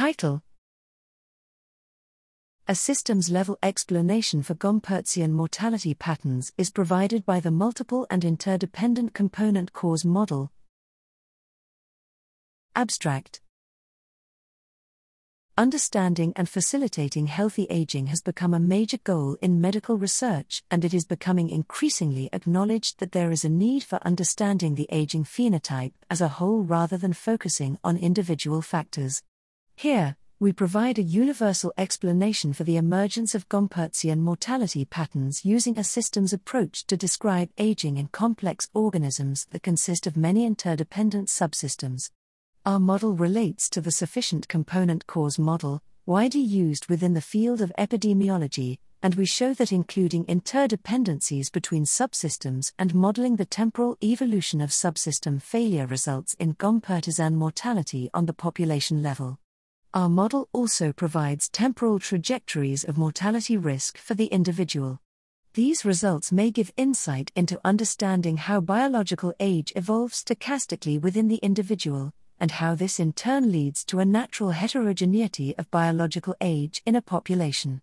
Title A systems level explanation for Gompertzian mortality patterns is provided by the multiple and interdependent component cause model. Abstract Understanding and facilitating healthy aging has become a major goal in medical research, and it is becoming increasingly acknowledged that there is a need for understanding the aging phenotype as a whole rather than focusing on individual factors. Here, we provide a universal explanation for the emergence of Gompertzian mortality patterns using a systems approach to describe aging in complex organisms that consist of many interdependent subsystems. Our model relates to the sufficient component cause model, widely used within the field of epidemiology, and we show that including interdependencies between subsystems and modeling the temporal evolution of subsystem failure results in Gompertzian mortality on the population level. Our model also provides temporal trajectories of mortality risk for the individual. These results may give insight into understanding how biological age evolves stochastically within the individual, and how this in turn leads to a natural heterogeneity of biological age in a population.